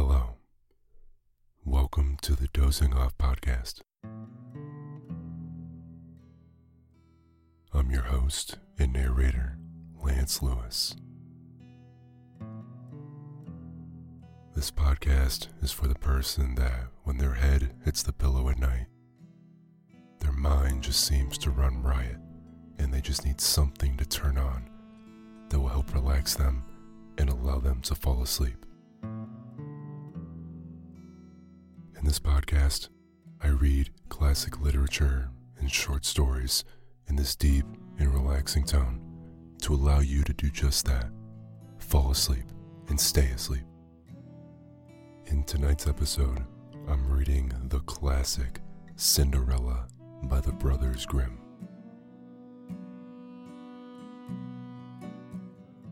Hello. Welcome to the Dozing Off Podcast. I'm your host and narrator, Lance Lewis. This podcast is for the person that, when their head hits the pillow at night, their mind just seems to run riot and they just need something to turn on that will help relax them and allow them to fall asleep. In this podcast, I read classic literature and short stories in this deep and relaxing tone to allow you to do just that fall asleep and stay asleep. In tonight's episode, I'm reading the classic Cinderella by the Brothers Grimm.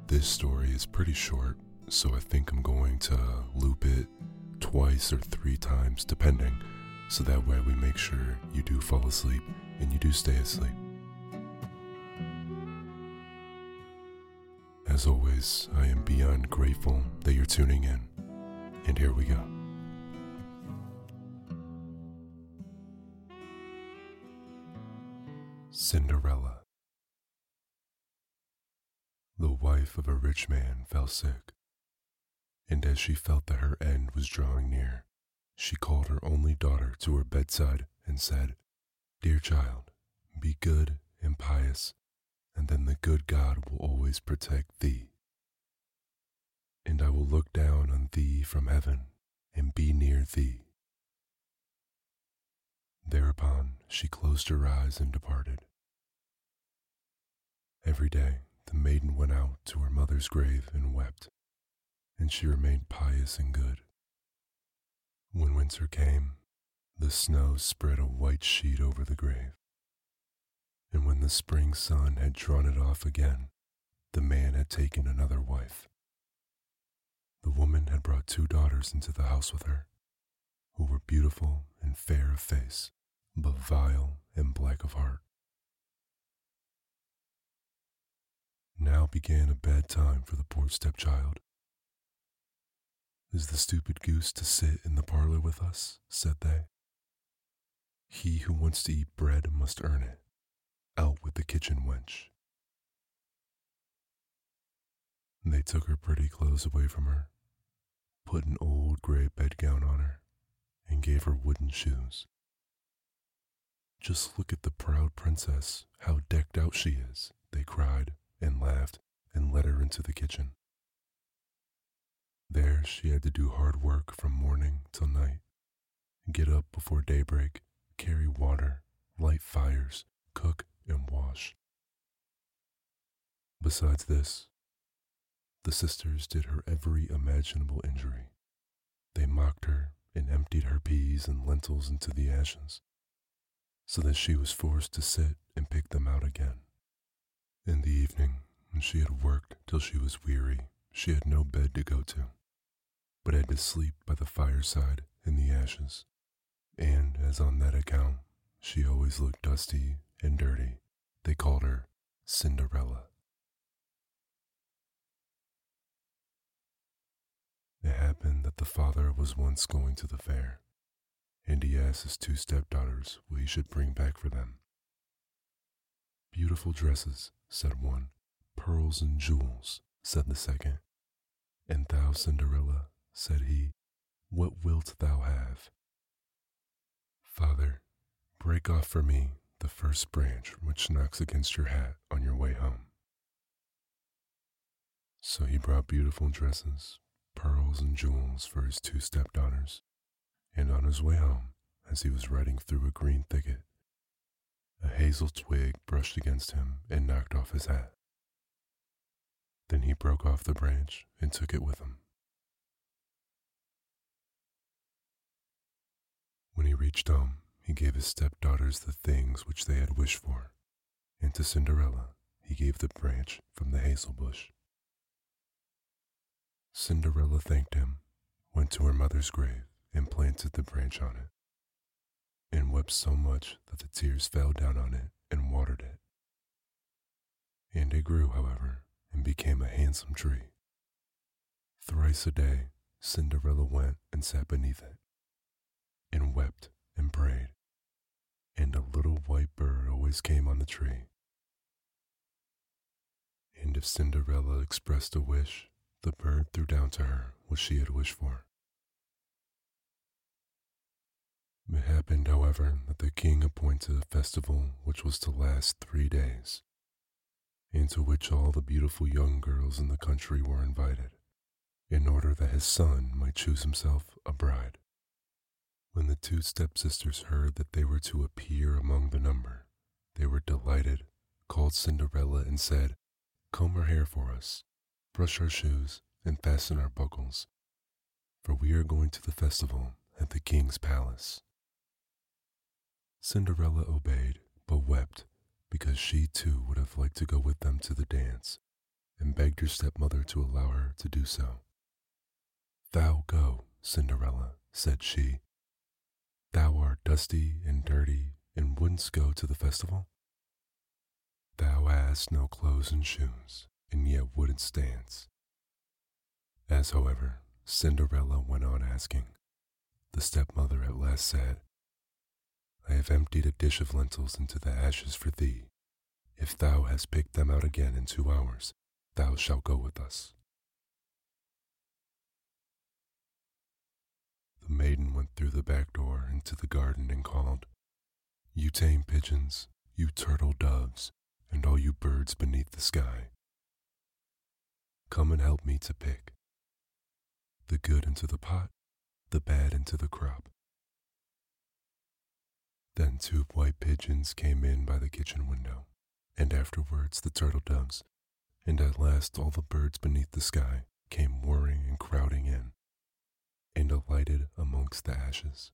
This story is pretty short, so I think I'm going to loop it twice or three times, depending, so that way we make sure you do fall asleep and you do stay asleep. As always, I am beyond grateful that you're tuning in, and here we go. Cinderella. The wife of a rich man fell sick, and as she felt that her end was drawing near, she called her only daughter to her bedside and said, Dear child, be good and pious, and then the good God will always protect thee. And I will look down on thee from heaven and be near thee. Thereupon she closed her eyes and departed. Every day the maiden went out to her mother's grave and wept, and she remained pious and good. When winter came, the snow spread a white sheet over the grave. And when the spring sun had drawn it off again, the man had taken another wife. The woman had brought two daughters into the house with her, who were beautiful and fair of face, but vile and black of heart. Now began a bad time for the poor stepchild. Is the stupid goose to sit in the parlor with us? said they. He who wants to eat bread must earn it. Out with the kitchen wench. They took her pretty clothes away from her, put an old gray bedgown on her, and gave her wooden shoes. Just look at the proud princess, how decked out she is, they cried and laughed and led her into the kitchen. There she had to do hard work from morning till night, get up before daybreak, carry water, light fires, cook, and wash. Besides this, the sisters did her every imaginable injury. They mocked her and emptied her peas and lentils into the ashes, so that she was forced to sit and pick them out again. In the evening, when she had worked till she was weary, she had no bed to go to, but had to sleep by the fireside in the ashes. And as on that account she always looked dusty and dirty, they called her Cinderella. It happened that the father was once going to the fair, and he asked his two stepdaughters what he should bring back for them. Beautiful dresses, said one. Pearls and jewels, said the second. And thou, Cinderella, said he, what wilt thou have? Father, break off for me the first branch which knocks against your hat on your way home. So he brought beautiful dresses, pearls, and jewels for his two stepdaughters, and on his way home, as he was riding through a green thicket, a hazel twig brushed against him and knocked off his hat. Then he broke off the branch and took it with him. When he reached home, he gave his stepdaughters the things which they had wished for, and to Cinderella he gave the branch from the hazel bush. Cinderella thanked him, went to her mother's grave, and planted the branch on it, and wept so much that the tears fell down on it and watered it. And it grew, however, and became a handsome tree. Thrice a day, Cinderella went and sat beneath it, and wept and prayed, and a little white bird always came on the tree. And if Cinderella expressed a wish, the bird threw down to her what she had wished for. It happened, however, that the king appointed a festival which was to last three days, into which all the beautiful young girls in the country were invited, in order that his son might choose himself a bride. When the two stepsisters heard that they were to appear among the number, they were delighted, called Cinderella, and said, Comb our hair for us, brush our shoes, and fasten our buckles, for we are going to the festival at the king's palace. Cinderella obeyed, but wept because she too would have liked to go with them to the dance, and begged her stepmother to allow her to do so. Thou go, Cinderella, said she. Thou art dusty and dirty and wouldn't go to the festival? Thou hast no clothes and shoes, and yet wouldn't dance. As, however, Cinderella went on asking, the stepmother at last said, I have emptied a dish of lentils into the ashes for thee. If thou hast picked them out again in two hours, thou shalt go with us. The maiden went through the back door into the garden and called, You tame pigeons, you turtle doves, and all you birds beneath the sky. Come and help me to pick the good into the pot, the bad into the crop. Then two white pigeons came in by the kitchen window, and afterwards the turtle doves, and at last all the birds beneath the sky came whirring and crowding in, and alighted amongst the ashes.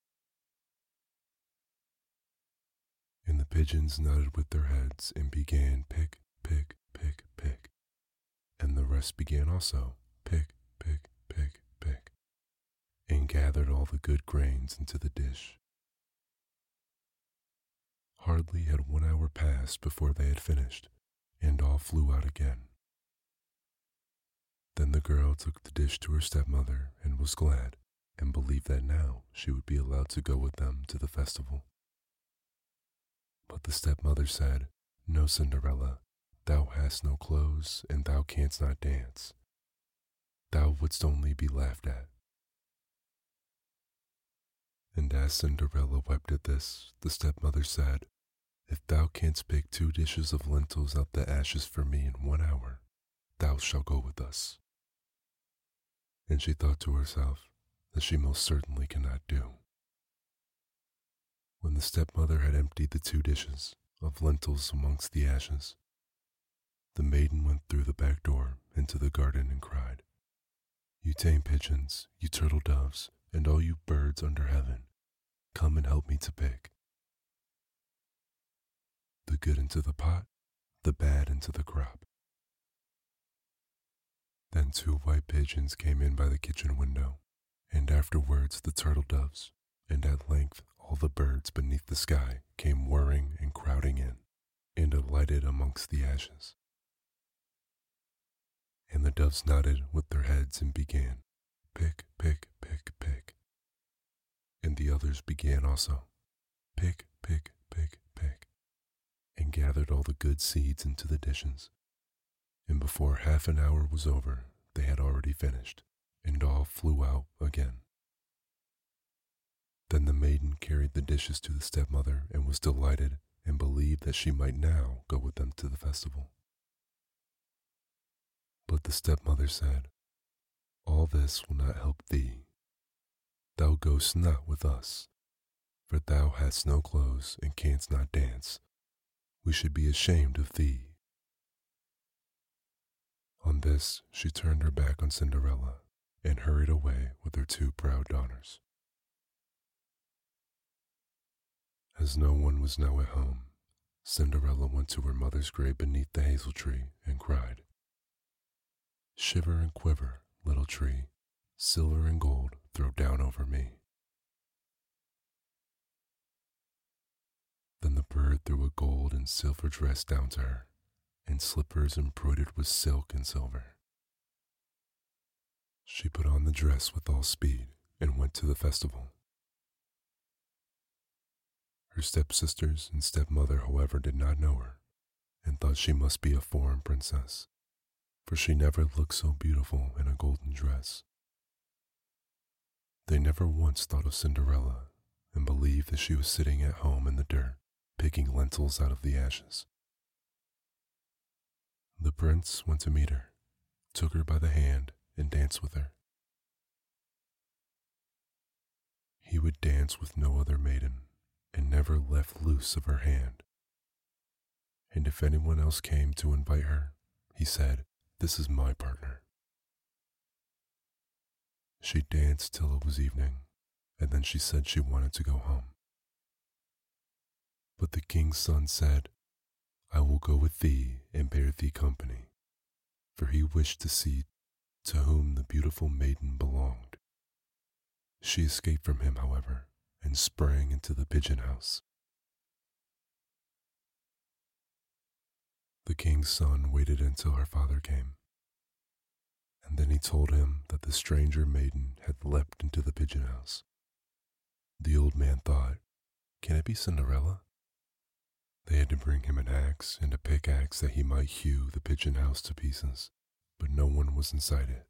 And the pigeons nodded with their heads and began pick, pick, pick, pick, and the rest began also pick, pick, pick, pick, and gathered all the good grains into the dish Hardly had one hour passed before they had finished, and all flew out again. Then the girl took the dish to her stepmother and was glad, and believed that now she would be allowed to go with them to the festival. But the stepmother said, No, Cinderella, thou hast no clothes, and thou canst not dance. Thou wouldst only be laughed at. And as Cinderella wept at this, the stepmother said, if thou canst bake two dishes of lentils out the ashes for me in one hour, thou shalt go with us. And she thought to herself that she most certainly cannot do. When the stepmother had emptied the two dishes of lentils amongst the ashes, the maiden went through the back door into the garden and cried, You tame pigeons, you turtle doves, and all you birds under heaven, come and help me to pick the good into the pot, the bad into the crop. Then two white pigeons came in by the kitchen window, and afterwards the turtle doves, and at length all the birds beneath the sky came whirring and crowding in, and alighted amongst the ashes. And the doves nodded with their heads and began, Pick, pick, pick, pick. And the others began also, Pick, pick, pick, pick and gathered all the good seeds into the dishes. And before half an hour was over, they had already finished, and all flew out again. Then the maiden carried the dishes to the stepmother and was delighted and believed that she might now go with them to the festival. But the stepmother said, All this will not help thee. Thou goest not with us, for thou hast no clothes and canst not dance, we should be ashamed of thee. On this, she turned her back on Cinderella and hurried away with her two proud daughters. As no one was now at home, Cinderella went to her mother's grave beneath the hazel tree and cried, Shiver and quiver, little tree, silver and gold throw down over me. Then the bird threw a gold and silver dress down to her, and slippers embroidered with silk and silver. She put on the dress with all speed and went to the festival. Her stepsisters and stepmother, however, did not know her and thought she must be a foreign princess, for she never looked so beautiful in a golden dress. They never once thought of Cinderella and believed that she was sitting at home in the dirt, picking lentils out of the ashes. The prince went to meet her, took her by the hand, and dance with her. He would dance with no other maiden and never left loose of her hand. And if anyone else came to invite her, he said, This is my partner. She danced till it was evening, and then she said she wanted to go home. But the king's son said, I will go with thee and bear thee company, for he wished to see to whom the beautiful maiden belonged. She escaped from him, however, and sprang into the pigeon house. The king's son waited until her father came, and then he told him that the stranger maiden had leapt into the pigeon house. The old man thought, Can it be Cinderella? They had to bring him an axe and a pickaxe that he might hew the pigeon house to pieces, but no one was inside it.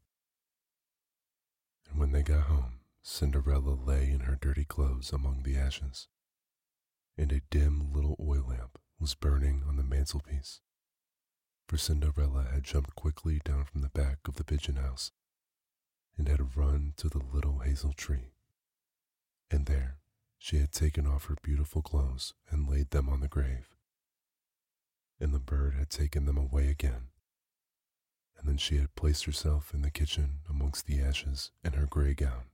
And when they got home, Cinderella lay in her dirty clothes among the ashes, and a dim little oil lamp was burning on the mantelpiece. For Cinderella had jumped quickly down from the back of the pigeon house and had run to the little hazel tree. And there she had taken off her beautiful clothes and laid them on the grave. And the bird had taken them away again. And then she had placed herself in the kitchen amongst the ashes in her gray gown.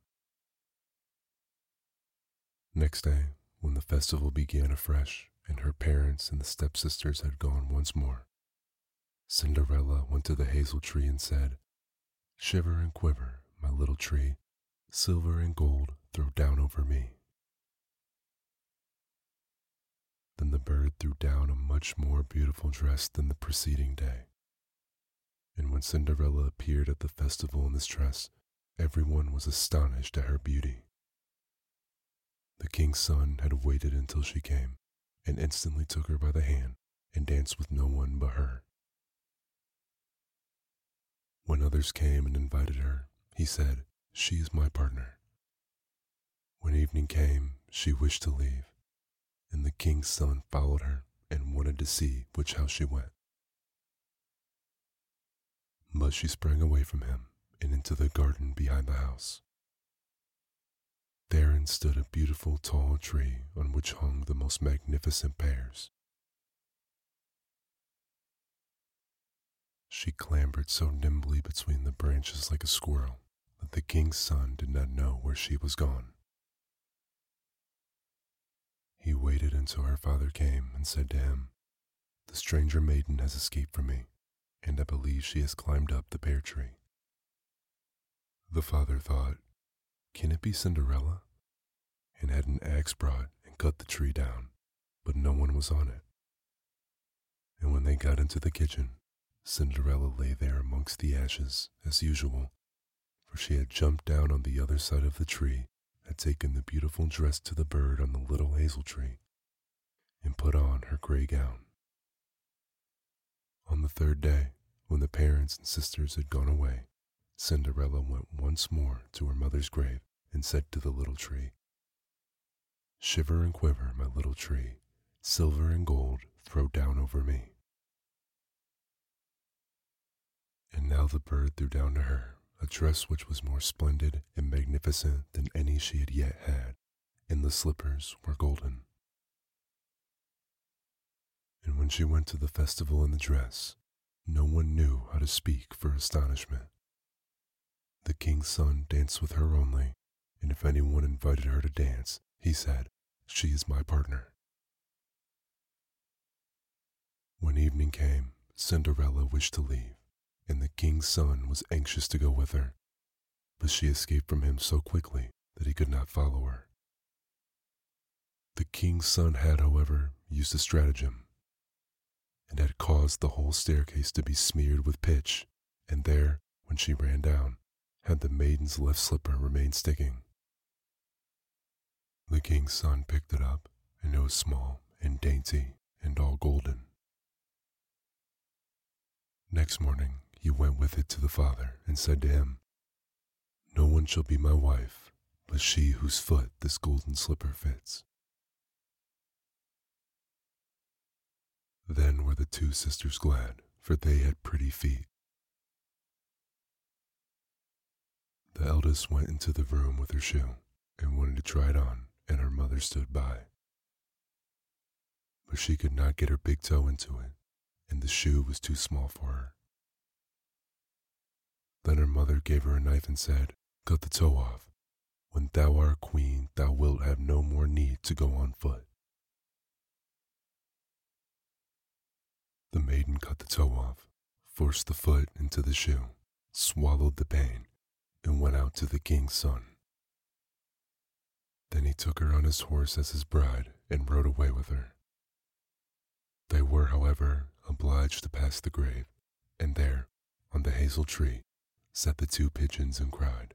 Next day, when the festival began afresh and her parents and the stepsisters had gone once more, Cinderella went to the hazel tree and said, Shiver and quiver, my little tree, silver and gold throw down over me. Then the bird threw down a much more beautiful dress than the preceding day. And when Cinderella appeared at the festival in this dress, everyone was astonished at her beauty. The king's son had waited until she came, and instantly took her by the hand and danced with no one but her. When others came and invited her, he said, She is my partner. When evening came, she wished to leave, and the king's son followed her and wanted to see which house she went. But she sprang away from him and into the garden behind the house. Therein stood a beautiful tall tree on which hung the most magnificent pears. She clambered so nimbly between the branches like a squirrel that the king's son did not know where she was gone. He waited until her father came and said to him, The stranger maiden has escaped from me, and I believe she has climbed up the pear tree. The father thought, can it be Cinderella? And had an axe brought and cut the tree down, but no one was on it. And when they got into the kitchen, Cinderella lay there amongst the ashes, as usual, for she had jumped down on the other side of the tree, had taken the beautiful dress to the bird on the little hazel tree, and put on her gray gown. On the third day, when the parents and sisters had gone away, Cinderella went once more to her mother's grave and said to the little tree, Shiver and quiver, my little tree, silver and gold throw down over me. And now the bird threw down to her a dress which was more splendid and magnificent than any she had yet had, and the slippers were golden. And when she went to the festival in the dress, no one knew how to speak for astonishment. The king's son danced with her only, and if anyone invited her to dance, he said, She is my partner. When evening came, Cinderella wished to leave, and the king's son was anxious to go with her, but she escaped from him so quickly that he could not follow her. The king's son had, however, used a stratagem, and had caused the whole staircase to be smeared with pitch, and there, when she ran down, had the maiden's left slipper remained sticking. The king's son picked it up, and it was small and dainty and all golden. Next morning he went with it to the father and said to him, No one shall be my wife but she whose foot this golden slipper fits. Then were the two sisters glad, for they had pretty feet. The eldest went into the room with her shoe and wanted to try it on, and her mother stood by. But she could not get her big toe into it, and the shoe was too small for her. Then her mother gave her a knife and said, Cut the toe off. When thou art queen, thou wilt have no more need to go on foot. The maiden cut the toe off, forced the foot into the shoe, swallowed the pain, and went out to the king's son. Then he took her on his horse as his bride and rode away with her. They were, however, obliged to pass the grave, and there, on the hazel tree, sat the two pigeons and cried.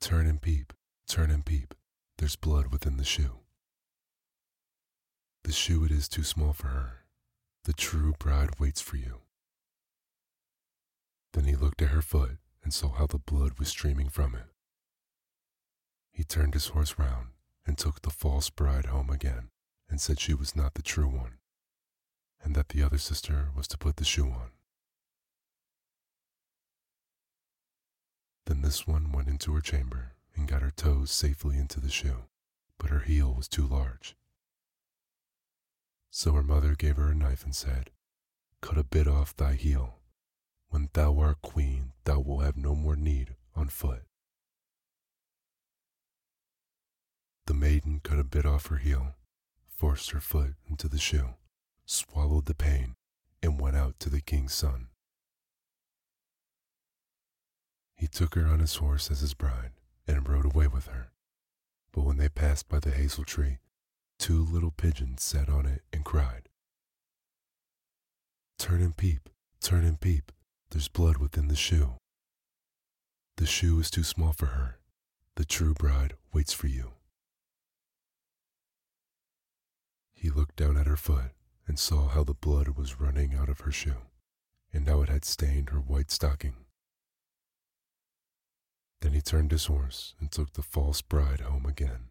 Turn and peep, turn and peep, there's blood within the shoe. The shoe it is too small for her. The true bride waits for you. Then he looked at her foot and saw how the blood was streaming from it. He turned his horse round and took the false bride home again and said she was not the true one, and that the other sister was to put the shoe on. Then this one went into her chamber and got her toes safely into the shoe, but her heel was too large. So her mother gave her a knife and said, Cut a bit off thy heel. When thou art queen, thou wilt have no more need on foot. The maiden cut a bit off her heel, forced her foot into the shoe, swallowed the pain, and went out to the king's son. He took her on his horse as his bride and rode away with her. But when they passed by the hazel tree, two little pigeons sat on it and cried, Turn and peep, turn and peep, there's blood within the shoe. The shoe is too small for her. The true bride waits for you. He looked down at her foot and saw how the blood was running out of her shoe, and how it had stained her white stocking. Then he turned his horse and took the false bride home again.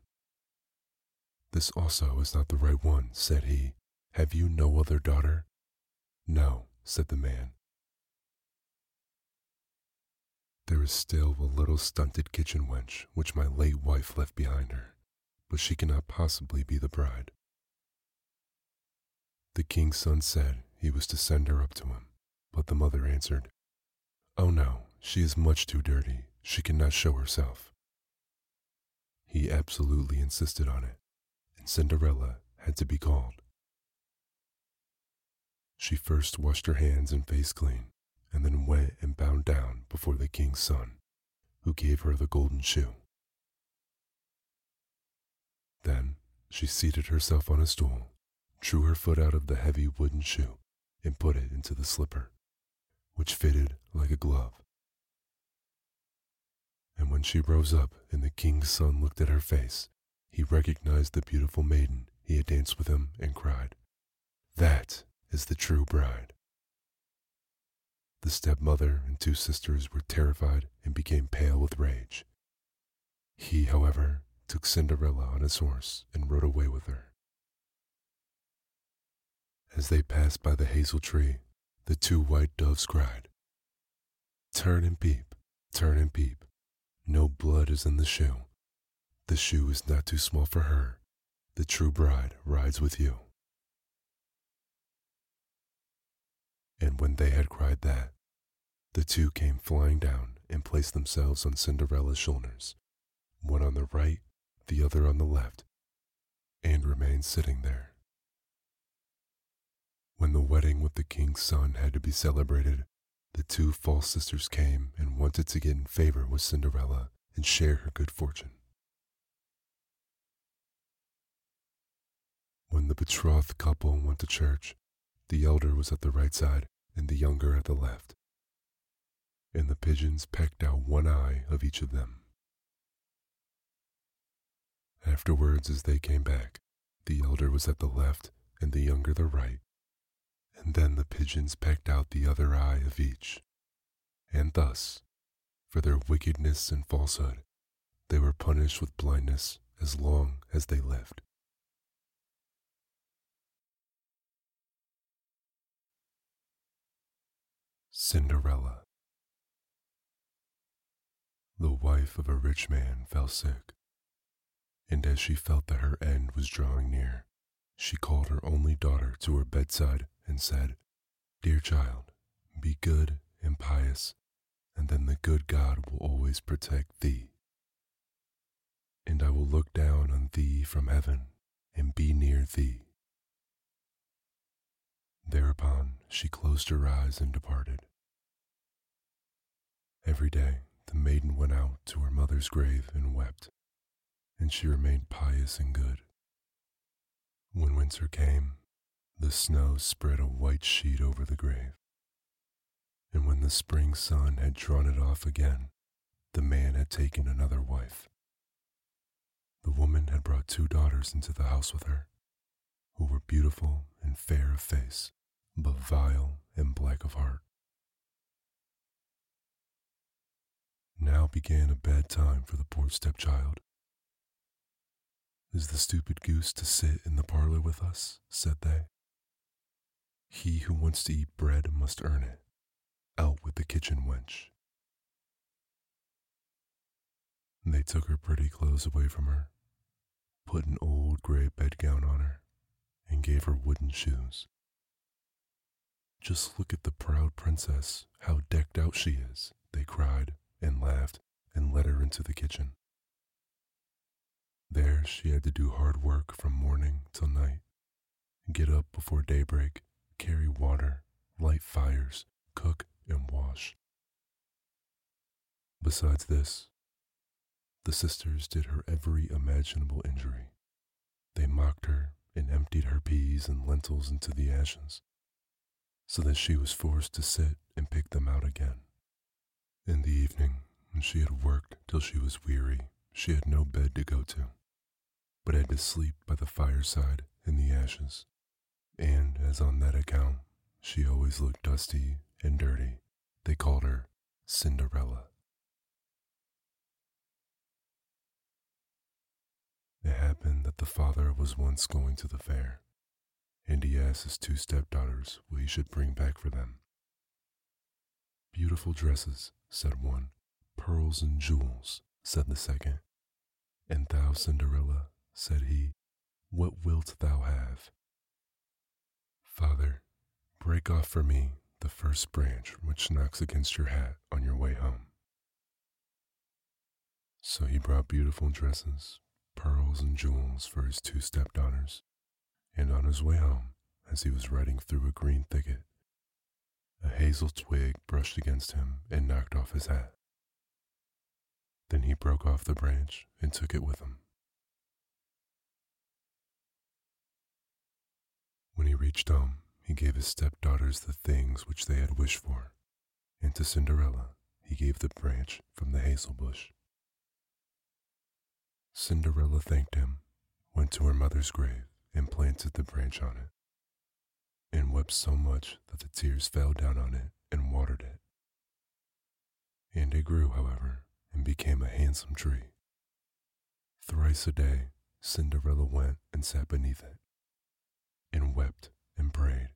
This also is not the right one, said he. Have you no other daughter? No, said the man. There is still a little stunted kitchen wench which my late wife left behind her, but she cannot possibly be the bride. The king's son said he was to send her up to him, but the mother answered, Oh no, she is much too dirty. She cannot show herself. He absolutely insisted on it, Cinderella had to be called. She first washed her hands and face clean, and then went and bowed down before the king's son, who gave her the golden shoe. Then she seated herself on a stool drew her foot out of the heavy wooden shoe and put it into the slipper, which fitted like a glove. And when she rose up and the king's son looked at her face, he recognized the beautiful maiden he had danced with him and cried, That is the true bride. The stepmother and two sisters were terrified and became pale with rage. He, however, took Cinderella on his horse and rode away with her. As they passed by the hazel tree, the two white doves cried, Turn and peep, turn and peep. No blood is in the shoe. The shoe is not too small for her. The true bride rides with you. And when they had cried that, the two came flying down and placed themselves on Cinderella's shoulders, one on the right, the other on the left, and remained sitting there. When the wedding with the king's son had to be celebrated, the two false sisters came and wanted to get in favor with Cinderella and share her good fortune. When the betrothed couple went to church, the elder was at the right side and the younger at the left. and the pigeons pecked out one eye of each of them. Afterwards, as they came back, the elder was at the left and the younger the right, and then the pigeons pecked out the other eye of each. And thus, for their wickedness and falsehood, they were punished with blindness as long as they lived. Cinderella The wife of a rich man fell sick, and as she felt that her end was drawing near, she called her only daughter to her bedside and said, Dear child, be good and pious, and then the good God will always protect thee. And I will look down on thee from heaven and be near thee. Thereupon she closed her eyes and departed. Every day the maiden went out to her mother's grave and wept, and she remained pious and good. When winter came, the snow spread a white sheet over the grave. And when the spring sun had drawn it off again, the man had taken another wife. The woman had brought two daughters into the house with her, who were beautiful and fair of face, but vile and black of heart. Now began a bad time for the poor stepchild. Is the stupid goose to sit in the parlor with us? said they. He who wants to eat bread must earn it. Out with the kitchen wench. They took her pretty clothes away from her, put an old gray bedgown on her, and gave her wooden shoes. Just look at the proud princess, how decked out she is, they cried and laughed and led her into the kitchen. There she had to do hard work from morning till night, get up before daybreak, carry water, light fires, cook, and wash. Besides this, the sisters did her every imaginable injury. They mocked her and emptied her peas and lentils into the ashes, so that she was forced to sit and pick them out again. In the evening, when she had worked till she was weary, she had no bed to go to, but had to sleep by the fireside in the ashes. And as on that account she always looked dusty and dirty, they called her Cinderella. It happened that the father was once going to the fair, and he asked his two stepdaughters what he should bring back for them. Beautiful dresses, said one. Pearls and jewels, said the second. And thou, Cinderella, said he, what wilt thou have? Father, break off for me the first branch which knocks against your hat on your way home. So he brought beautiful dresses, pearls, and jewels for his two stepdaughters, and on his way home, as he was riding through a green thicket, a hazel twig brushed against him and knocked off his hat. Then he broke off the branch and took it with him. When he reached home, he gave his stepdaughters the things which they had wished for, and to Cinderella he gave the branch from the hazel bush. Cinderella thanked him, went to her mother's grave, and planted the branch on it and wept so much that the tears fell down on it and watered it. And it grew, however, and became a handsome tree. Thrice a day, Cinderella went and sat beneath it, and wept and prayed,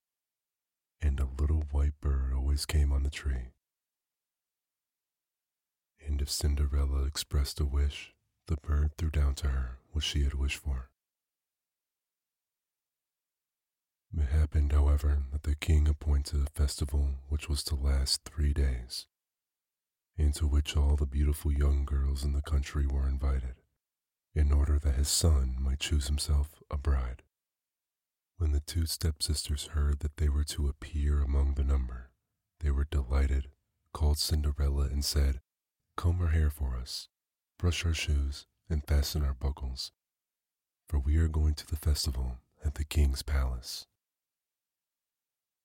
and a little white bird always came on the tree. And if Cinderella expressed a wish, the bird threw down to her what she had wished for. It happened, however, that the king appointed a festival which was to last three days, into which all the beautiful young girls in the country were invited, in order that his son might choose himself a bride. When the two stepsisters heard that they were to appear among the number, they were delighted, called Cinderella, and said, Comb her hair for us, brush our shoes, and fasten our buckles, for we are going to the festival at the king's palace.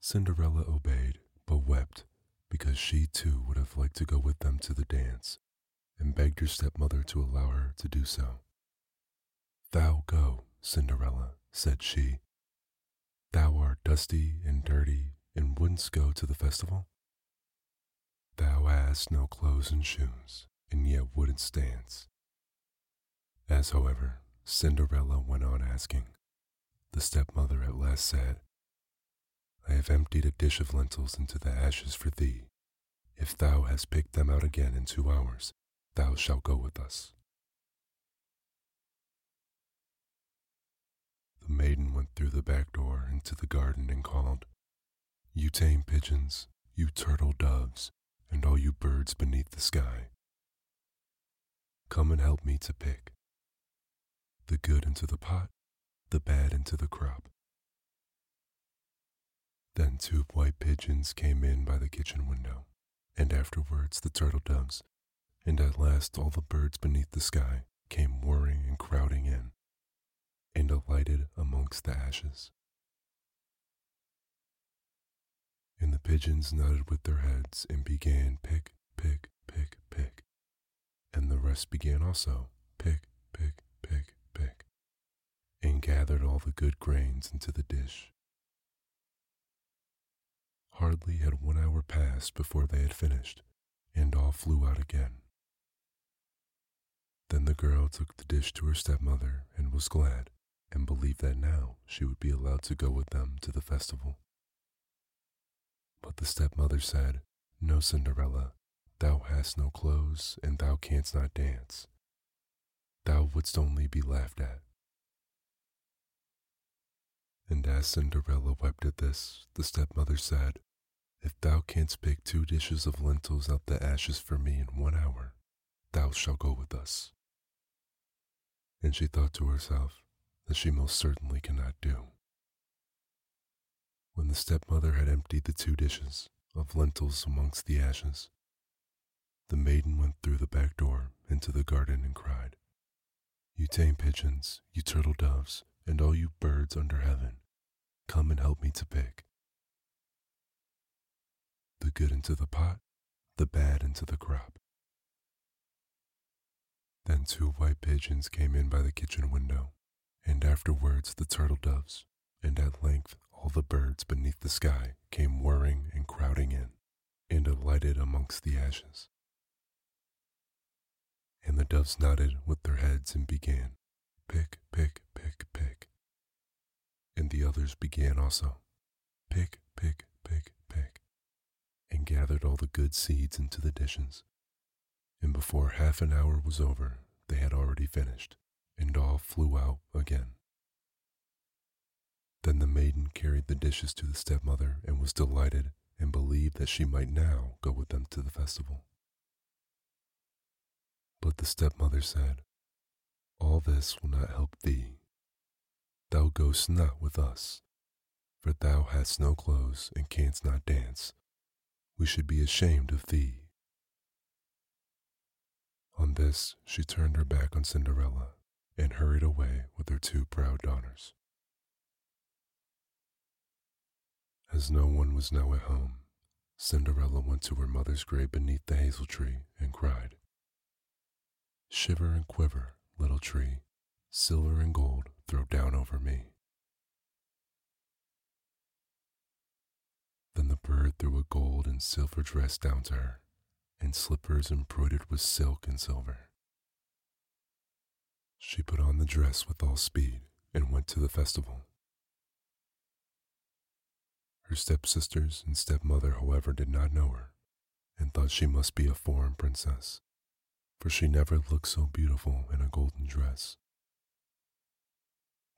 Cinderella obeyed, but wept because she too would have liked to go with them to the dance and begged her stepmother to allow her to do so. Thou go, Cinderella, said she. Thou art dusty and dirty and wouldn't go to the festival? Thou hast no clothes and shoes, and yet wouldn't dance. As, however, Cinderella went on asking, the stepmother at last said, I have emptied a dish of lentils into the ashes for thee. If thou hast picked them out again in two hours, thou shalt go with us. The maiden went through the back door into the garden and called, You tame pigeons, you turtle doves, and all you birds beneath the sky. Come and help me to pick the good into the pot, the bad into the crop. Then two white pigeons came in by the kitchen window, and afterwards the turtle doves, and at last all the birds beneath the sky came whirring and crowding in and alighted amongst the ashes. And the pigeons nodded with their heads and began pick, pick. Began also pick, pick, pick, pick, and gathered all the good grains into the dish. Hardly had one hour passed before they had finished, and all flew out again. Then the girl took the dish to her stepmother and was glad and believed that now she would be allowed to go with them to the festival. But the stepmother said, No, Cinderella, thou hast no clothes, and thou canst not dance. Thou wouldst only be laughed at. And as Cinderella wept at this, the stepmother said, If thou canst pick two dishes of lentils out the ashes for me in one hour, thou shalt go with us. And she thought to herself, that she most certainly cannot do. When the stepmother had emptied the two dishes of lentils amongst the ashes, the maiden went through the back door into the garden and cried, You tame pigeons, you turtle doves, and all you birds under heaven, come and help me to pick. The good into the pot, the bad into the crop. Then two white pigeons came in by the kitchen window and afterwards the turtle doves, and at length all the birds beneath the sky came whirring and crowding in, and alighted amongst the ashes. And the doves nodded with their heads and began, Pick, pick, pick, pick. And the others began also, Pick, pick, pick, pick, and gathered all the good seeds into the dishes. And before half an hour was over, they had already finished and all flew out again. Then the maiden carried the dishes to the stepmother and was delighted and believed that she might now go with them to the festival. But the stepmother said, All this will not help thee. Thou goest not with us, for thou hast no clothes and canst not dance. We should be ashamed of thee. On this, she turned her back on Cinderella and hurried away with her two proud daughters. As no one was now at home, Cinderella went to her mother's grave beneath the hazel tree and cried, Shiver and quiver, little tree, silver and gold throw down over me. Then the bird threw a gold and silver dress down to her, and slippers embroidered with silk and silver. She put on the dress with all speed and went to the festival. Her stepsisters and stepmother, however, did not know her and thought she must be a foreign princess, for she never looked so beautiful in a golden dress.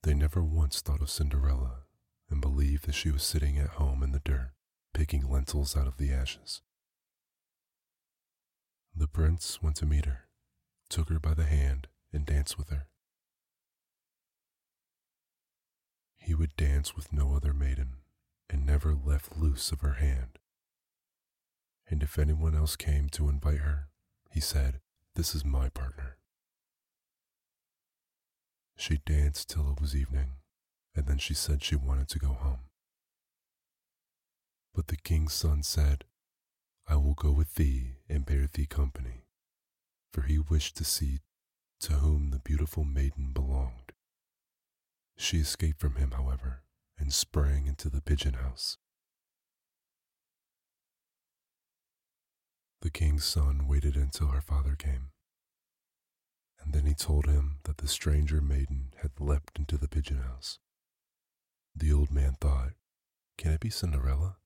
They never once thought of Cinderella and believed that she was sitting at home in the dirt, picking lentils out of the ashes. The prince went to meet her, took her by the hand, and danced with her. He would dance with no other maiden and never left loose of her hand. And if anyone else came to invite her, he said, This is my partner. She danced till it was evening, and then she said she wanted to go home. But the king's son said, I will go with thee and bear thee company. For he wished to see to whom the beautiful maiden belonged. She escaped from him, however, and sprang into the pigeon house. The king's son waited until her father came, and then he told him that the stranger maiden had leapt into the pigeon house. The old man thought, Can it be Cinderella?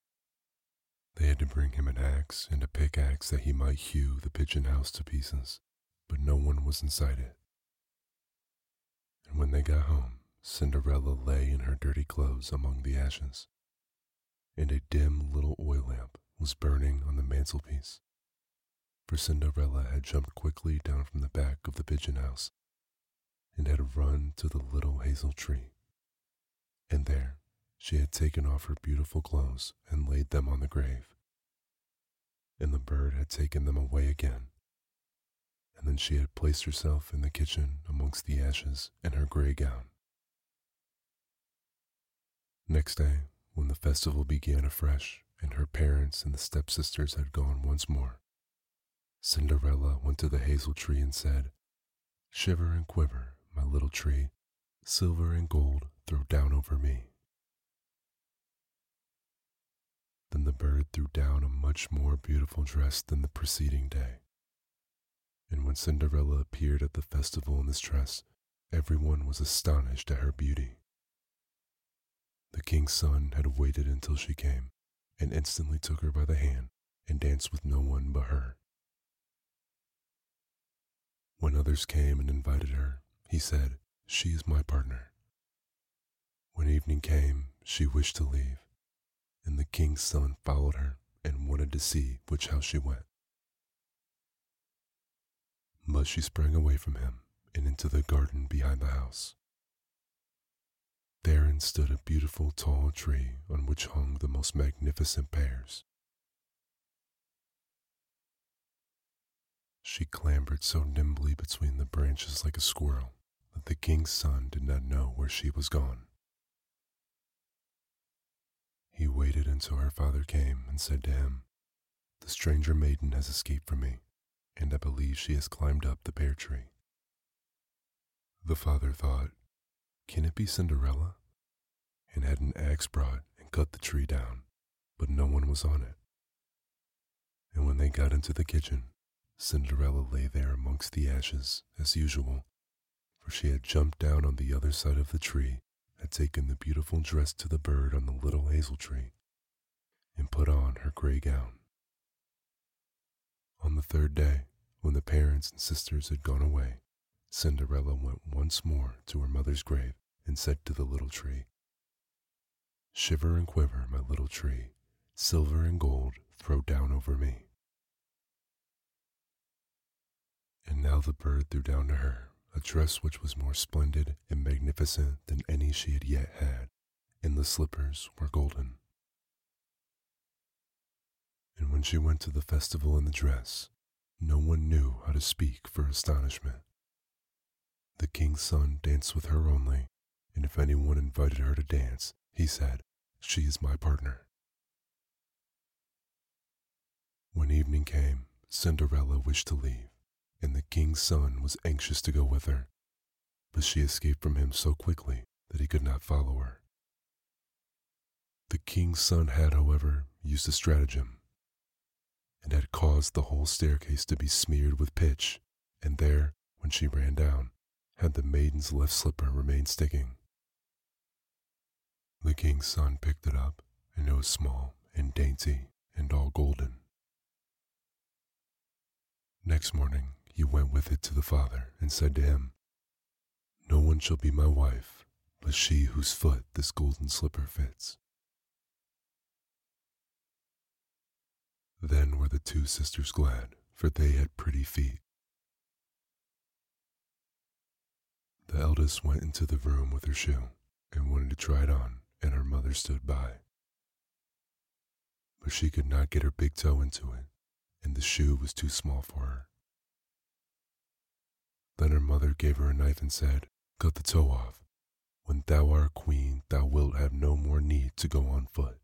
They had to bring him an axe and a pickaxe that he might hew the pigeon house to pieces, but no one was inside it. And when they got home, Cinderella lay in her dirty clothes among the ashes, and a dim little oil lamp was burning on the mantelpiece. For Cinderella had jumped quickly down from the back of the pigeon house and had run to the little hazel tree. And there she had taken off her beautiful clothes and laid them on the grave. And the bird had taken them away again. And then she had placed herself in the kitchen amongst the ashes in her gray gown. Next day, when the festival began afresh and her parents and the stepsisters had gone once more, Cinderella went to the hazel tree and said, Shiver and quiver, my little tree, silver and gold throw down over me. Then the bird threw down a much more beautiful dress than the preceding day. And when Cinderella appeared at the festival in this dress, everyone was astonished at her beauty. The king's son had waited until she came, and instantly took her by the hand and danced with no one but her. When others came and invited her, he said, She is my partner. When evening came, she wished to leave, and the king's son followed her and wanted to see which house she went. But she sprang away from him and into the garden behind the house. Therein stood a beautiful tall tree on which hung the most magnificent pears. She clambered so nimbly between the branches like a squirrel that the king's son did not know where she was gone. He waited until her father came and said to him, The stranger maiden has escaped from me, and I believe she has climbed up the pear tree. The father thought, can it be Cinderella? And had an axe brought and cut the tree down, but no one was on it. And when they got into the kitchen, Cinderella lay there amongst the ashes as usual, for she had jumped down on the other side of the tree, had taken the beautiful dress to the bird on the little hazel tree, and put on her gray gown. On the third day, when the parents and sisters had gone away, Cinderella went once more to her mother's grave and said to the little tree, Shiver and quiver, my little tree, silver and gold throw down over me. And now the bird threw down to her a dress which was more splendid and magnificent than any she had yet had, and the slippers were golden. And when she went to the festival in the dress, no one knew how to speak for astonishment. The king's son danced with her only, and if anyone invited her to dance, he said, She is my partner. When evening came, Cinderella wished to leave, and the king's son was anxious to go with her, but she escaped from him so quickly that he could not follow her. The king's son had, however, used a stratagem, and had caused the whole staircase to be smeared with pitch, and there, when she ran down, had the maiden's left slipper remained sticking. The king's son picked it up, and it was small and dainty and all golden. Next morning he went with it to the father and said to him, No one shall be my wife but she whose foot this golden slipper fits. Then were the two sisters glad, for they had pretty feet The eldest went into the room with her shoe and wanted to try it on, and her mother stood by. But she could not get her big toe into it, and the shoe was too small for her. Then her mother gave her a knife and said, Cut the toe off. When thou art queen, thou wilt have no more need to go on foot.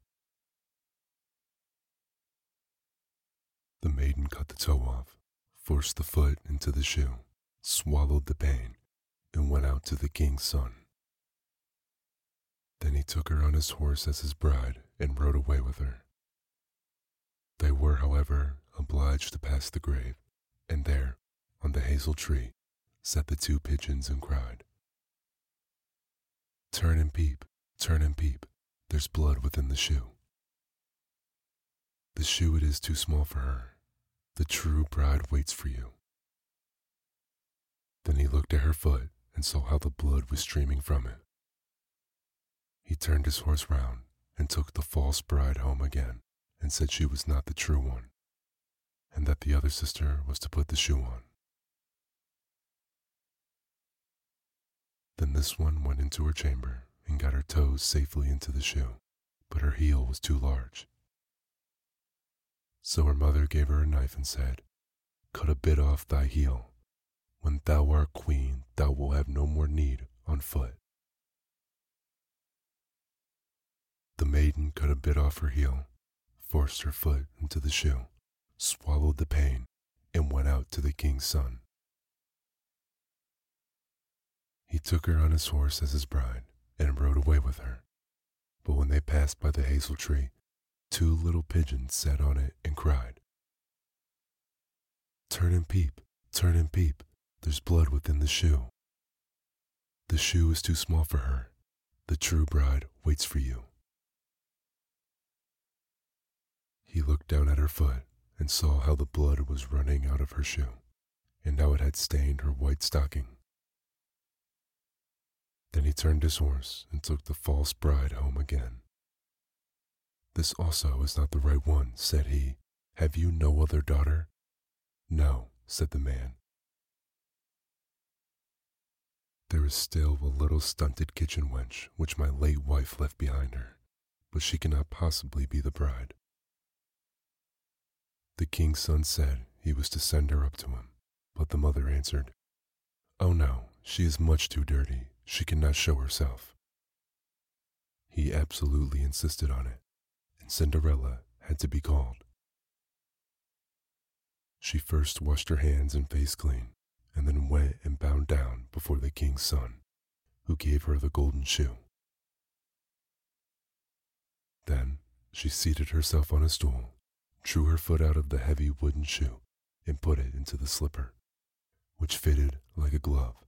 The maiden cut the toe off, forced the foot into the shoe, swallowed the pain, and went out to the king's son. Then he took her on his horse as his bride and rode away with her. They were, however, obliged to pass the grave, and there, on the hazel tree, sat the two pigeons and cried. Turn and peep, turn and peep, there's blood within the shoe. The shoe it is too small for her, the true bride waits for you. Then he looked at her foot and saw how the blood was streaming from it. He turned his horse round and took the false bride home again and said she was not the true one, and that the other sister was to put the shoe on. Then this one went into her chamber and got her toes safely into the shoe, but her heel was too large. So her mother gave her a knife and said, Cut a bit off thy heel. When thou art queen, thou wilt have no more need on foot. The maiden cut a bit off her heel, forced her foot into the shoe, swallowed the pain, and went out to the king's son. He took her on his horse as his bride and rode away with her. But when they passed by the hazel tree, two little pigeons sat on it and cried, Turn and peep, turn and peep, there's blood within the shoe. The shoe is too small for her. The true bride waits for you. He looked down at her foot and saw how the blood was running out of her shoe, and how it had stained her white stocking. Then he turned his horse and took the false bride home again. This also is not the right one, said he. Have you no other daughter? No, said the man. There is still a little stunted kitchen wench which my late wife left behind her, but she cannot possibly be the bride. The king's son said he was to send her up to him, but the mother answered, Oh no, she is much too dirty. She cannot show herself. He absolutely insisted on it, and Cinderella had to be called. She first washed her hands and face clean, and then went and bowed down before the king's son, who gave her the golden shoe. Then she seated herself on a stool, drew her foot out of the heavy wooden shoe, and put it into the slipper, which fitted like a glove.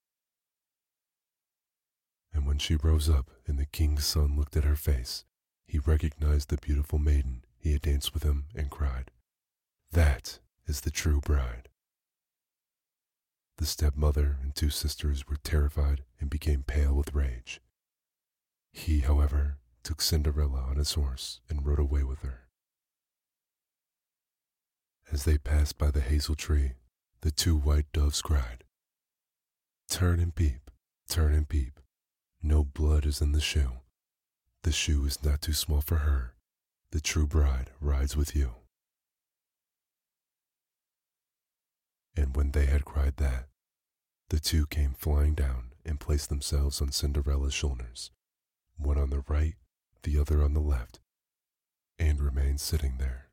And when she rose up and the king's son looked at her face, he recognized the beautiful maiden he had danced with him and cried, That is the true bride. The stepmother and two sisters were terrified and became pale with rage. He, however, took Cinderella on his horse and rode away with her. As they passed by the hazel tree, the two white doves cried, Turn and peep, turn and peep, no blood is in the shoe. The shoe is not too small for her. The true bride rides with you. And when they had cried that, the two came flying down and placed themselves on Cinderella's shoulders, one on the right, the other on the left, and remained sitting there.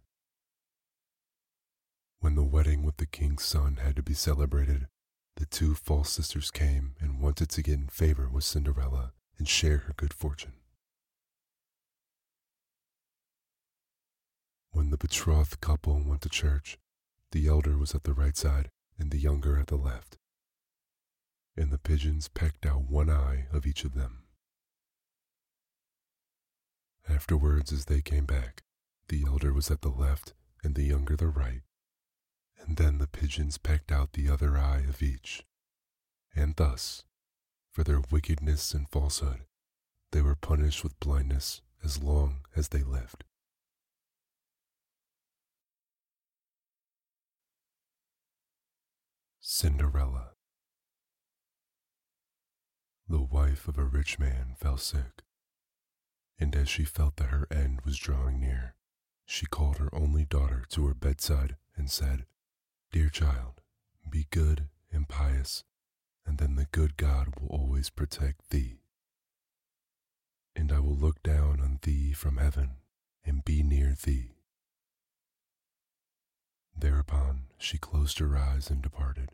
When the wedding with the king's son had to be celebrated, the two false sisters came and wanted to get in favor with Cinderella and share her good fortune. When the betrothed couple went to church, the elder was at the right side and the younger at the left. And the pigeons pecked out one eye of each of them. Afterwards, as they came back, the elder was at the left and the younger the right. And then the pigeons pecked out the other eye of each. And thus, for their wickedness and falsehood, they were punished with blindness as long as they lived. Cinderella. The wife of a rich man fell sick, and as she felt that her end was drawing near, she called her only daughter to her bedside and said, Dear child, be good and pious, and then the good God will always protect thee. And I will look down on thee from heaven and be near thee. Thereupon she closed her eyes and departed.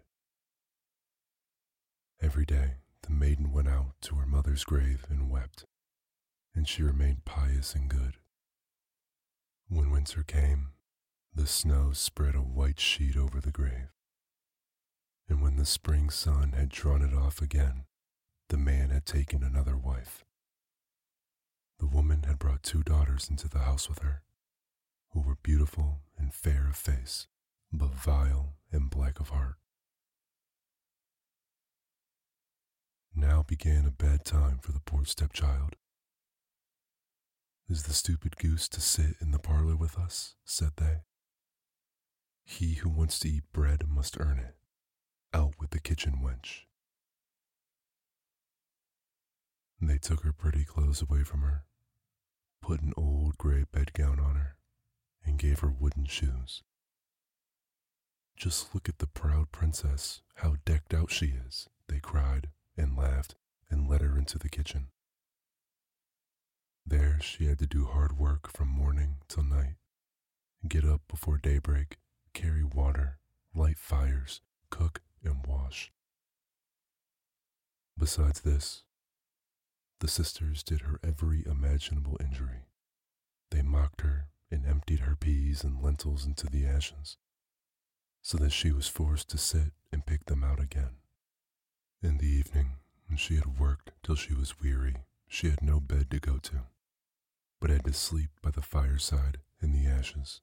Every day the maiden went out to her mother's grave and wept, and she remained pious and good. When winter came, the snow spread a white sheet over the grave. And when the spring sun had drawn it off again, the man had taken another wife. The woman had brought two daughters into the house with her, who were beautiful and fair of face, but vile and black of heart. Now began a bad time for the poor stepchild. Is the stupid goose to sit in the parlor with us? said they. He who wants to eat bread must earn it. Out with the kitchen wench. They took her pretty clothes away from her, put an old gray bedgown on her, and gave her wooden shoes. Just look at the proud princess, how decked out she is, they cried and laughed and led her into the kitchen. There she had to do hard work from morning till night, get up before daybreak, carry water, light fires, cook, and wash. Besides this, the sisters did her every imaginable injury. They mocked her and emptied her peas and lentils into the ashes, so that she was forced to sit and pick them out again. In the evening, when she had worked till she was weary, she had no bed to go to, but had to sleep by the fireside in the ashes.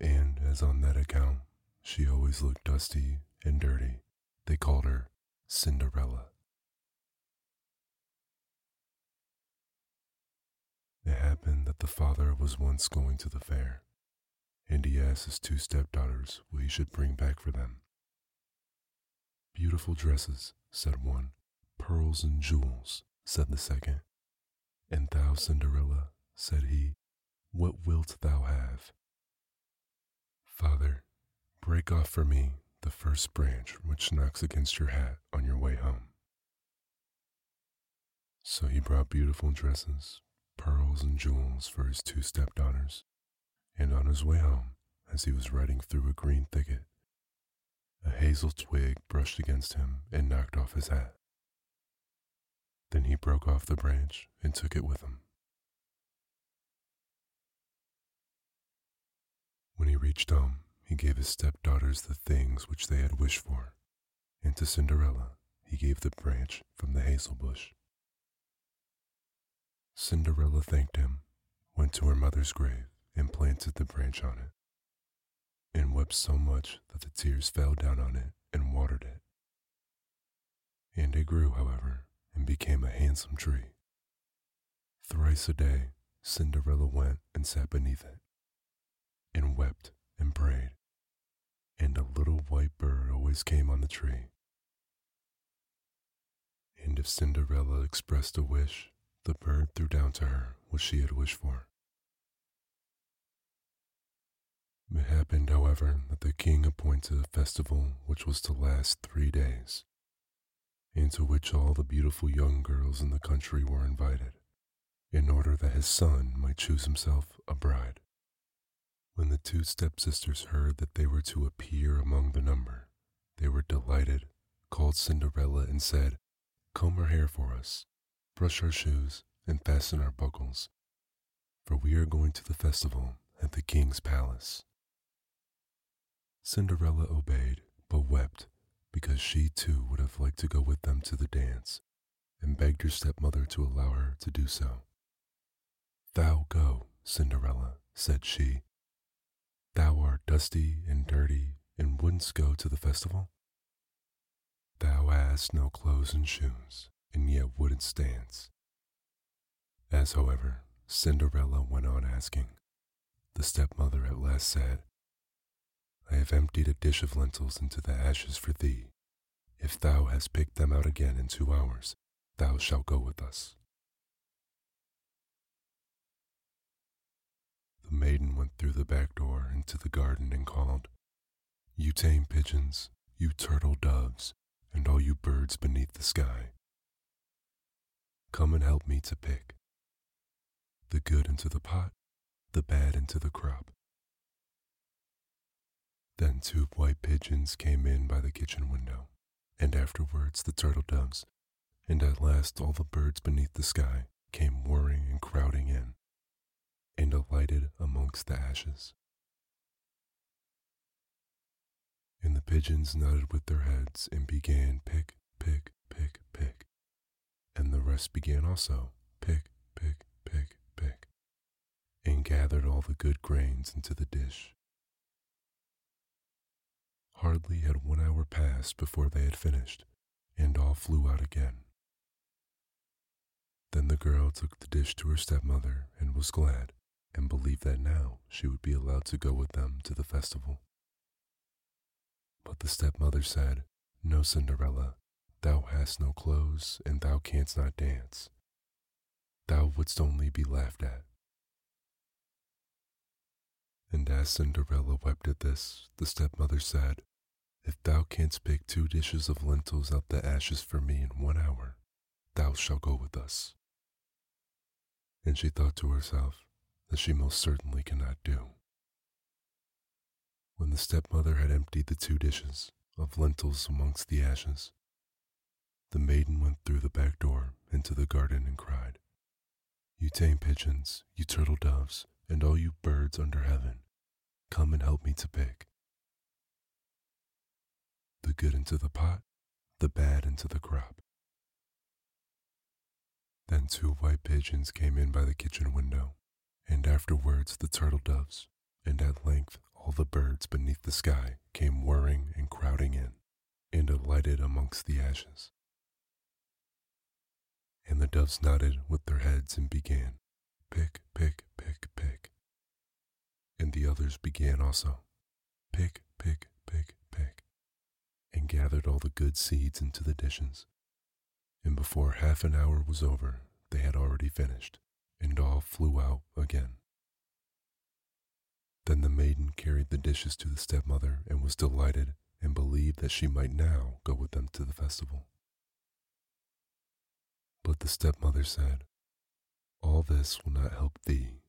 And as on that account she always looked dusty and dirty, they called her Cinderella. It happened that the father was once going to the fair, and he asked his two stepdaughters what he should bring back for them. Beautiful dresses, said one. Pearls and jewels, said the second. And thou, Cinderella, said he, what wilt thou have? Father, break off for me the first branch which knocks against your hat on your way home. So he brought beautiful dresses, pearls, and jewels for his two stepdaughters, and on his way home, as he was riding through a green thicket, a hazel twig brushed against him and knocked off his hat. Then he broke off the branch and took it with him. When he reached home, he gave his stepdaughters the things which they had wished for, and to Cinderella he gave the branch from the hazel bush. Cinderella thanked him, went to her mother's grave, and planted the branch on it, and wept so much that the tears fell down on it and watered it. And it grew, however, and became a handsome tree. Thrice a day, Cinderella went and sat beneath it, and wept and prayed, and a little white bird always came on the tree. And if Cinderella expressed a wish, the bird threw down to her what she had wished for. It happened, however, that the king appointed a festival which was to last three days, into which all the beautiful young girls in the country were invited, in order that his son might choose himself a bride. When the two stepsisters heard that they were to appear among the number, they were delighted, called Cinderella, and said, Comb her hair for us, brush our shoes, and fasten our buckles, for we are going to the festival at the king's palace. Cinderella obeyed, but wept because she too would have liked to go with them to the dance, and begged her stepmother to allow her to do so. Thou go, Cinderella, said she. Thou art dusty and dirty and wouldn't go to the festival? Thou hast no clothes and shoes, and yet wouldn't dance. As, however, Cinderella went on asking, the stepmother at last said, I have emptied a dish of lentils into the ashes for thee. If thou hast picked them out again in two hours, thou shalt go with us. The maiden went through the back door into the garden and called, You tame pigeons, you turtle doves, and all you birds beneath the sky. Come and help me to pick the good into the pot, the bad into the crop. Then two white pigeons came in by the kitchen window, and afterwards the turtle doves, and at last all the birds beneath the sky came whirring and crowding in, and alighted amongst the ashes. And the pigeons nodded with their heads and began pick, pick, pick, pick. And the rest began also pick, pick, pick, pick, and gathered all the good grains into the dish. Hardly had one hour passed before they had finished, and all flew out again. Then the girl took the dish to her stepmother and was glad, and believed that now she would be allowed to go with them to the festival. But the stepmother said, No, Cinderella, thou hast no clothes, and thou canst not dance. Thou wouldst only be laughed at. And as Cinderella wept at this, the stepmother said, If thou canst pick two dishes of lentils out the ashes for me in one hour, thou shalt go with us. And she thought to herself that she most certainly cannot do. When the stepmother had emptied the two dishes of lentils amongst the ashes, the maiden went through the back door into the garden and cried, You tame pigeons, you turtle doves, and all you birds under heaven, come and help me to pick. The good into the pot, the bad into the crop. Then two white pigeons came in by the kitchen window, and afterwards the turtle doves, and at length all the birds beneath the sky came whirring and crowding in, and alighted amongst the ashes. And the doves nodded with their heads and began, Pick, pick, pick, pick. And the others began also, Pick, pick, pick, pick, and gathered all the good seeds into the dishes. And before half an hour was over, they had already finished, and all flew out again. Then the maiden carried the dishes to the stepmother and was delighted and believed that she might now go with them to the festival. But the stepmother said, All this will not help thee.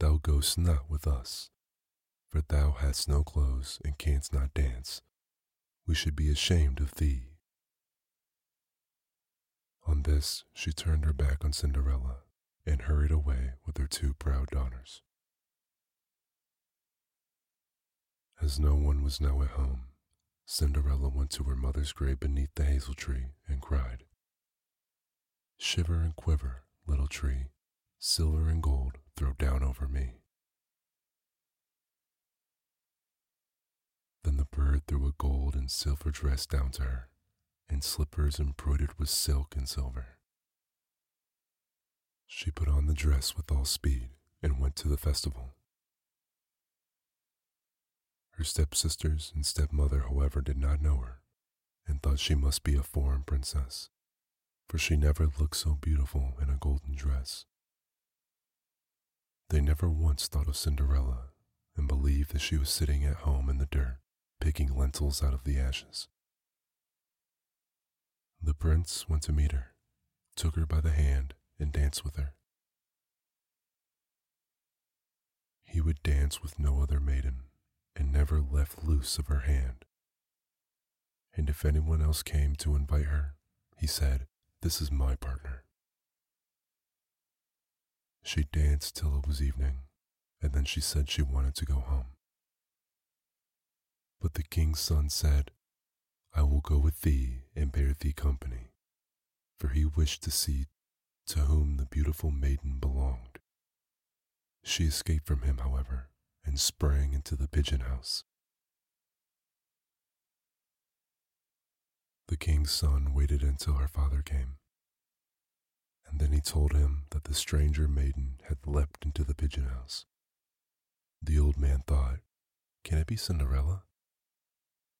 Thou goest not with us, for thou hast no clothes and canst not dance. We should be ashamed of thee. On this, she turned her back on Cinderella and hurried away with her two proud daughters. As no one was now at home, Cinderella went to her mother's grave beneath the hazel tree and cried, Shiver and quiver, little tree, silver and gold throw down over me. Then the bird threw a gold and silver dress down to her, and slippers embroidered with silk and silver. She put on the dress with all speed and went to the festival. Her stepsisters and stepmother, however, did not know her, and thought she must be a foreign princess, for she never looked so beautiful in a golden dress. They never once thought of Cinderella and believed that she was sitting at home in the dirt, picking lentils out of the ashes. The prince went to meet her, took her by the hand, and dance with her. He would dance with no other maiden and never left loose of her hand. And if anyone else came to invite her, he said, This is my partner. She danced till it was evening, and then she said she wanted to go home. But the king's son said, I will go with thee and bear thee company, for he wished to see to whom the beautiful maiden belonged. She escaped from him, however, and sprang into the pigeon house. The king's son waited until her father came, and then he told him that the stranger maiden had leapt into the pigeon house. The old man thought, Can it be Cinderella?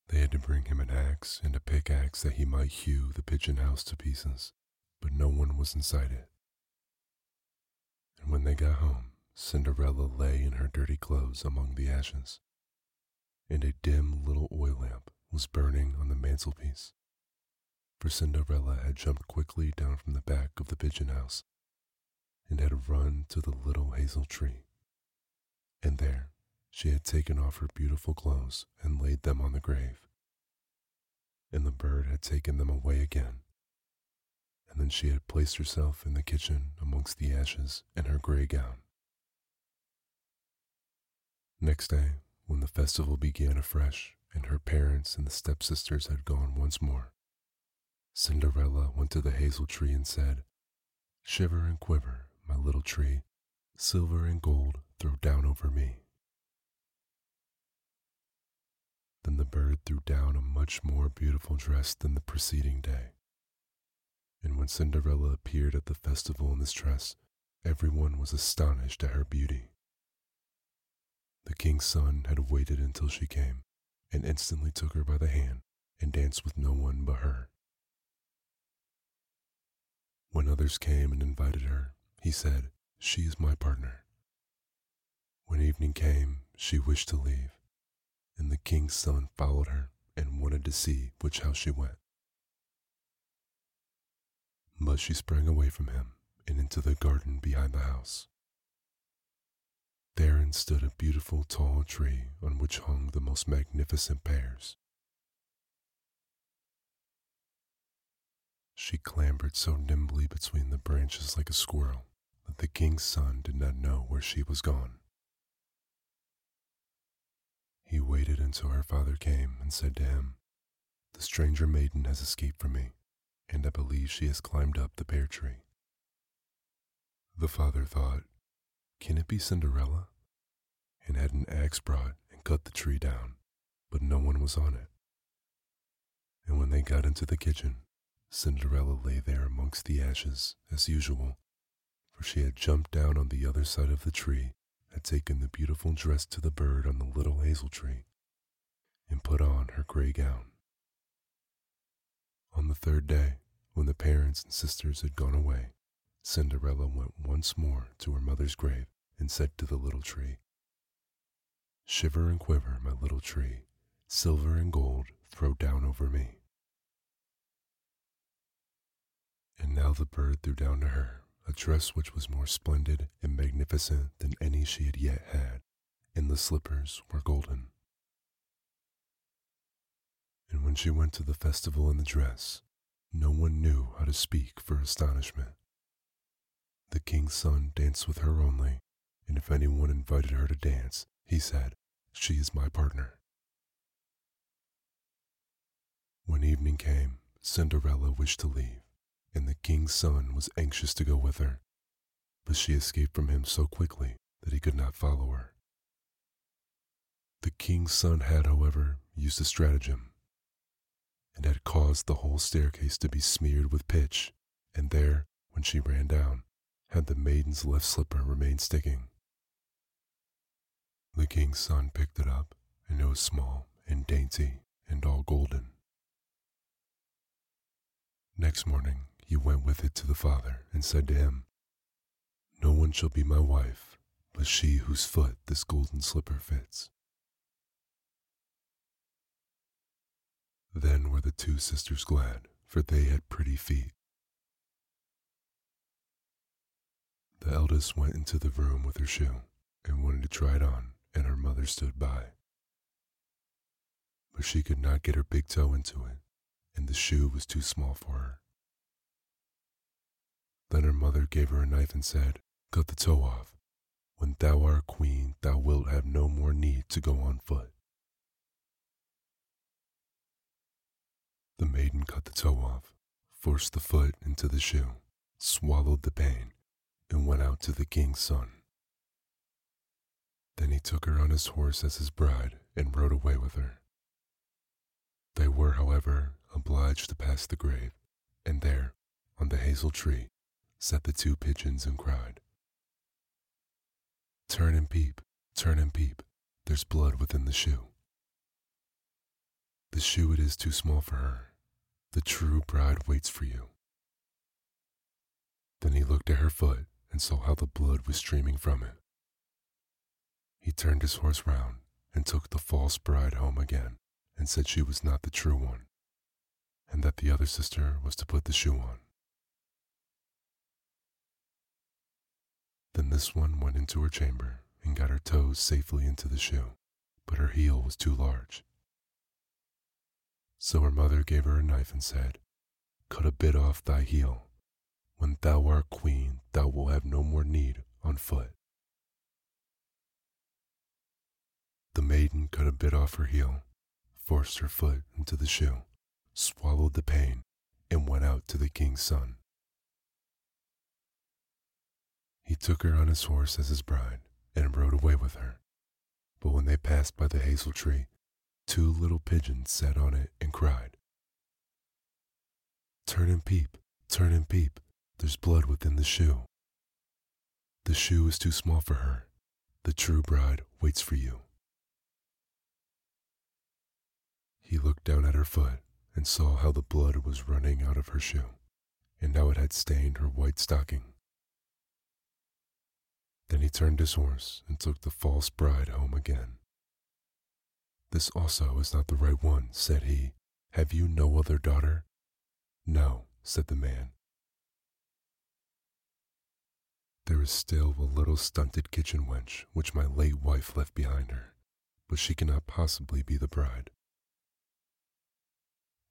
They had to bring him an axe and a pickaxe that he might hew the pigeon house to pieces, but no one was inside it. And when they got home, Cinderella lay in her dirty clothes among the ashes, and a dim little oil lamp was burning on the mantelpiece. For Cinderella had jumped quickly down from the back of the pigeon house and had run to the little hazel tree, and there she had taken off her beautiful clothes and laid them on the grave. And the bird had taken them away again. And then she had placed herself in the kitchen amongst the ashes in her gray gown. Next day, when the festival began afresh and her parents and the stepsisters had gone once more, Cinderella went to the hazel tree and said, Shiver and quiver, my little tree, silver and gold throw down over me. Then the bird threw down a much more beautiful dress than the preceding day. And when Cinderella appeared at the festival in this dress, everyone was astonished at her beauty. The king's son had waited until she came, and instantly took her by the hand and danced with no one but her. When others came and invited her, he said, She is my partner. When evening came, she wished to leave, and the king's son followed her and wanted to see which house she went. But she sprang away from him and into the garden behind the house. Therein stood a beautiful tall tree on which hung the most magnificent pears. She clambered so nimbly between the branches like a squirrel that the king's son did not know where she was gone. He waited until her father came and said to him, The stranger maiden has escaped from me, and I believe she has climbed up the pear tree. The father thought, Can it be Cinderella? And had an axe brought and cut the tree down, but no one was on it. And when they got into the kitchen, Cinderella lay there amongst the ashes as usual, for she had jumped down on the other side of the tree had taken the beautiful dress to the bird on the little hazel tree and put on her gray gown. On the third day, when the parents and sisters had gone away, Cinderella went once more to her mother's grave and said to the little tree, Shiver and quiver, my little tree, silver and gold throw down over me. And now the bird threw down to her a dress which was more splendid and magnificent than any she had yet had, and the slippers were golden. And when she went to the festival in the dress, no one knew how to speak for astonishment. The king's son danced with her only, and if anyone invited her to dance, he said, She is my partner. When evening came, Cinderella wished to leave and the king's son was anxious to go with her, but she escaped from him so quickly that he could not follow her. The king's son had, however, used a stratagem and had caused the whole staircase to be smeared with pitch, and there, when she ran down, had the maiden's left slipper remained sticking. The king's son picked it up, and it was small and dainty and all golden. Next morning, he went with it to the father and said to him, No one shall be my wife but she whose foot this golden slipper fits. Then were the two sisters glad, for they had pretty feet. The eldest went into the room with her shoe and wanted to try it on, and her mother stood by. But she could not get her big toe into it, and the shoe was too small for her. Then her mother gave her a knife and said, Cut the toe off. When thou art queen, thou wilt have no more need to go on foot. The maiden cut the toe off, forced the foot into the shoe, swallowed the pain, and went out to the king's son. Then he took her on his horse as his bride and rode away with her. They were, however, obliged to pass the grave, and there, on the hazel tree, sat the two pigeons and cried. Turn and peep, turn and peep, there's blood within the shoe. The shoe it is too small for her, the true bride waits for you. Then he looked at her foot and saw how the blood was streaming from it. He turned his horse round and took the false bride home again and said she was not the true one, and that the other sister was to put the shoe on. Then this one went into her chamber and got her toes safely into the shoe, but her heel was too large. So her mother gave her a knife and said, Cut a bit off thy heel. When thou art queen, thou wilt have no more need on foot. The maiden cut a bit off her heel, forced her foot into the shoe, swallowed the pain, and went out to the king's son. He took her on his horse as his bride and rode away with her. But when they passed by the hazel tree, two little pigeons sat on it and cried, Turn and peep, turn and peep, there's blood within the shoe. The shoe is too small for her. The true bride waits for you. He looked down at her foot and saw how the blood was running out of her shoe, and how it had stained her white stocking. Then he turned his horse and took the false bride home again. This also is not the right one, said he. Have you no other daughter? No, said the man. There is still a little stunted kitchen wench which my late wife left behind her, but she cannot possibly be the bride.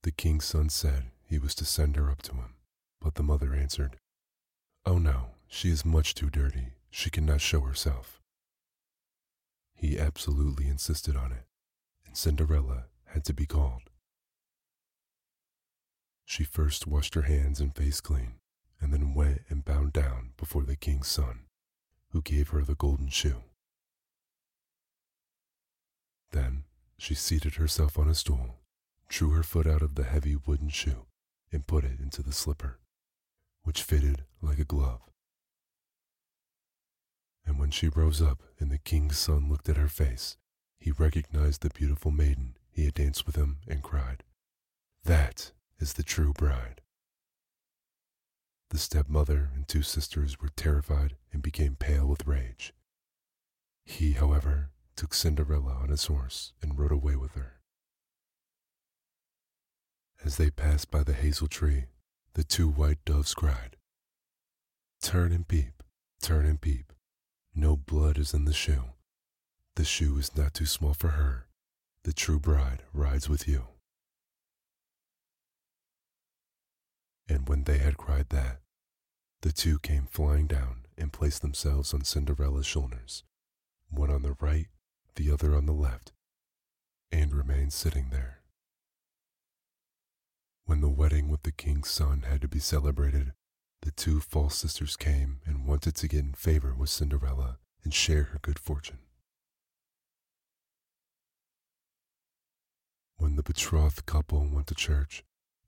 The king's son said he was to send her up to him, but the mother answered, Oh no, she is much too dirty. She cannot show herself. He absolutely insisted on it, Cinderella had to be called. She first washed her hands and face clean, and then went and bowed down before the king's son, who gave her the golden shoe. Then she seated herself on a stool drew her foot out of the heavy wooden shoe and put it into the slipper, which fitted like a glove. And when she rose up and the king's son looked at her face, he recognized the beautiful maiden he had danced with him and cried, That is the true bride. The stepmother and two sisters were terrified and became pale with rage. He, however, took Cinderella on his horse and rode away with her. As they passed by the hazel tree, the two white doves cried, Turn and peep, turn and peep. No blood is in the shoe. The shoe is not too small for her. The true bride rides with you. And when they had cried that, the two came flying down and placed themselves on Cinderella's shoulders, one on the right, the other on the left, and remained sitting there. When the wedding with the king's son had to be celebrated, the two false sisters came and wanted to get in favor with Cinderella and share her good fortune. When the betrothed couple went to church,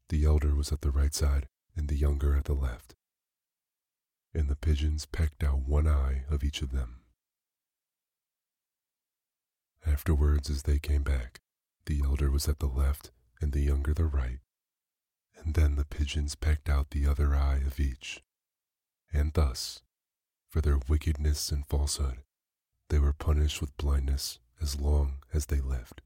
the elder was at the right side and the younger at the left, and the pigeons pecked out one eye of each of them. Afterwards, as they came back, the elder was at the left and the younger the right, and then the pigeons pecked out the other eye of each. And thus, for their wickedness and falsehood, they were punished with blindness as long as they lived.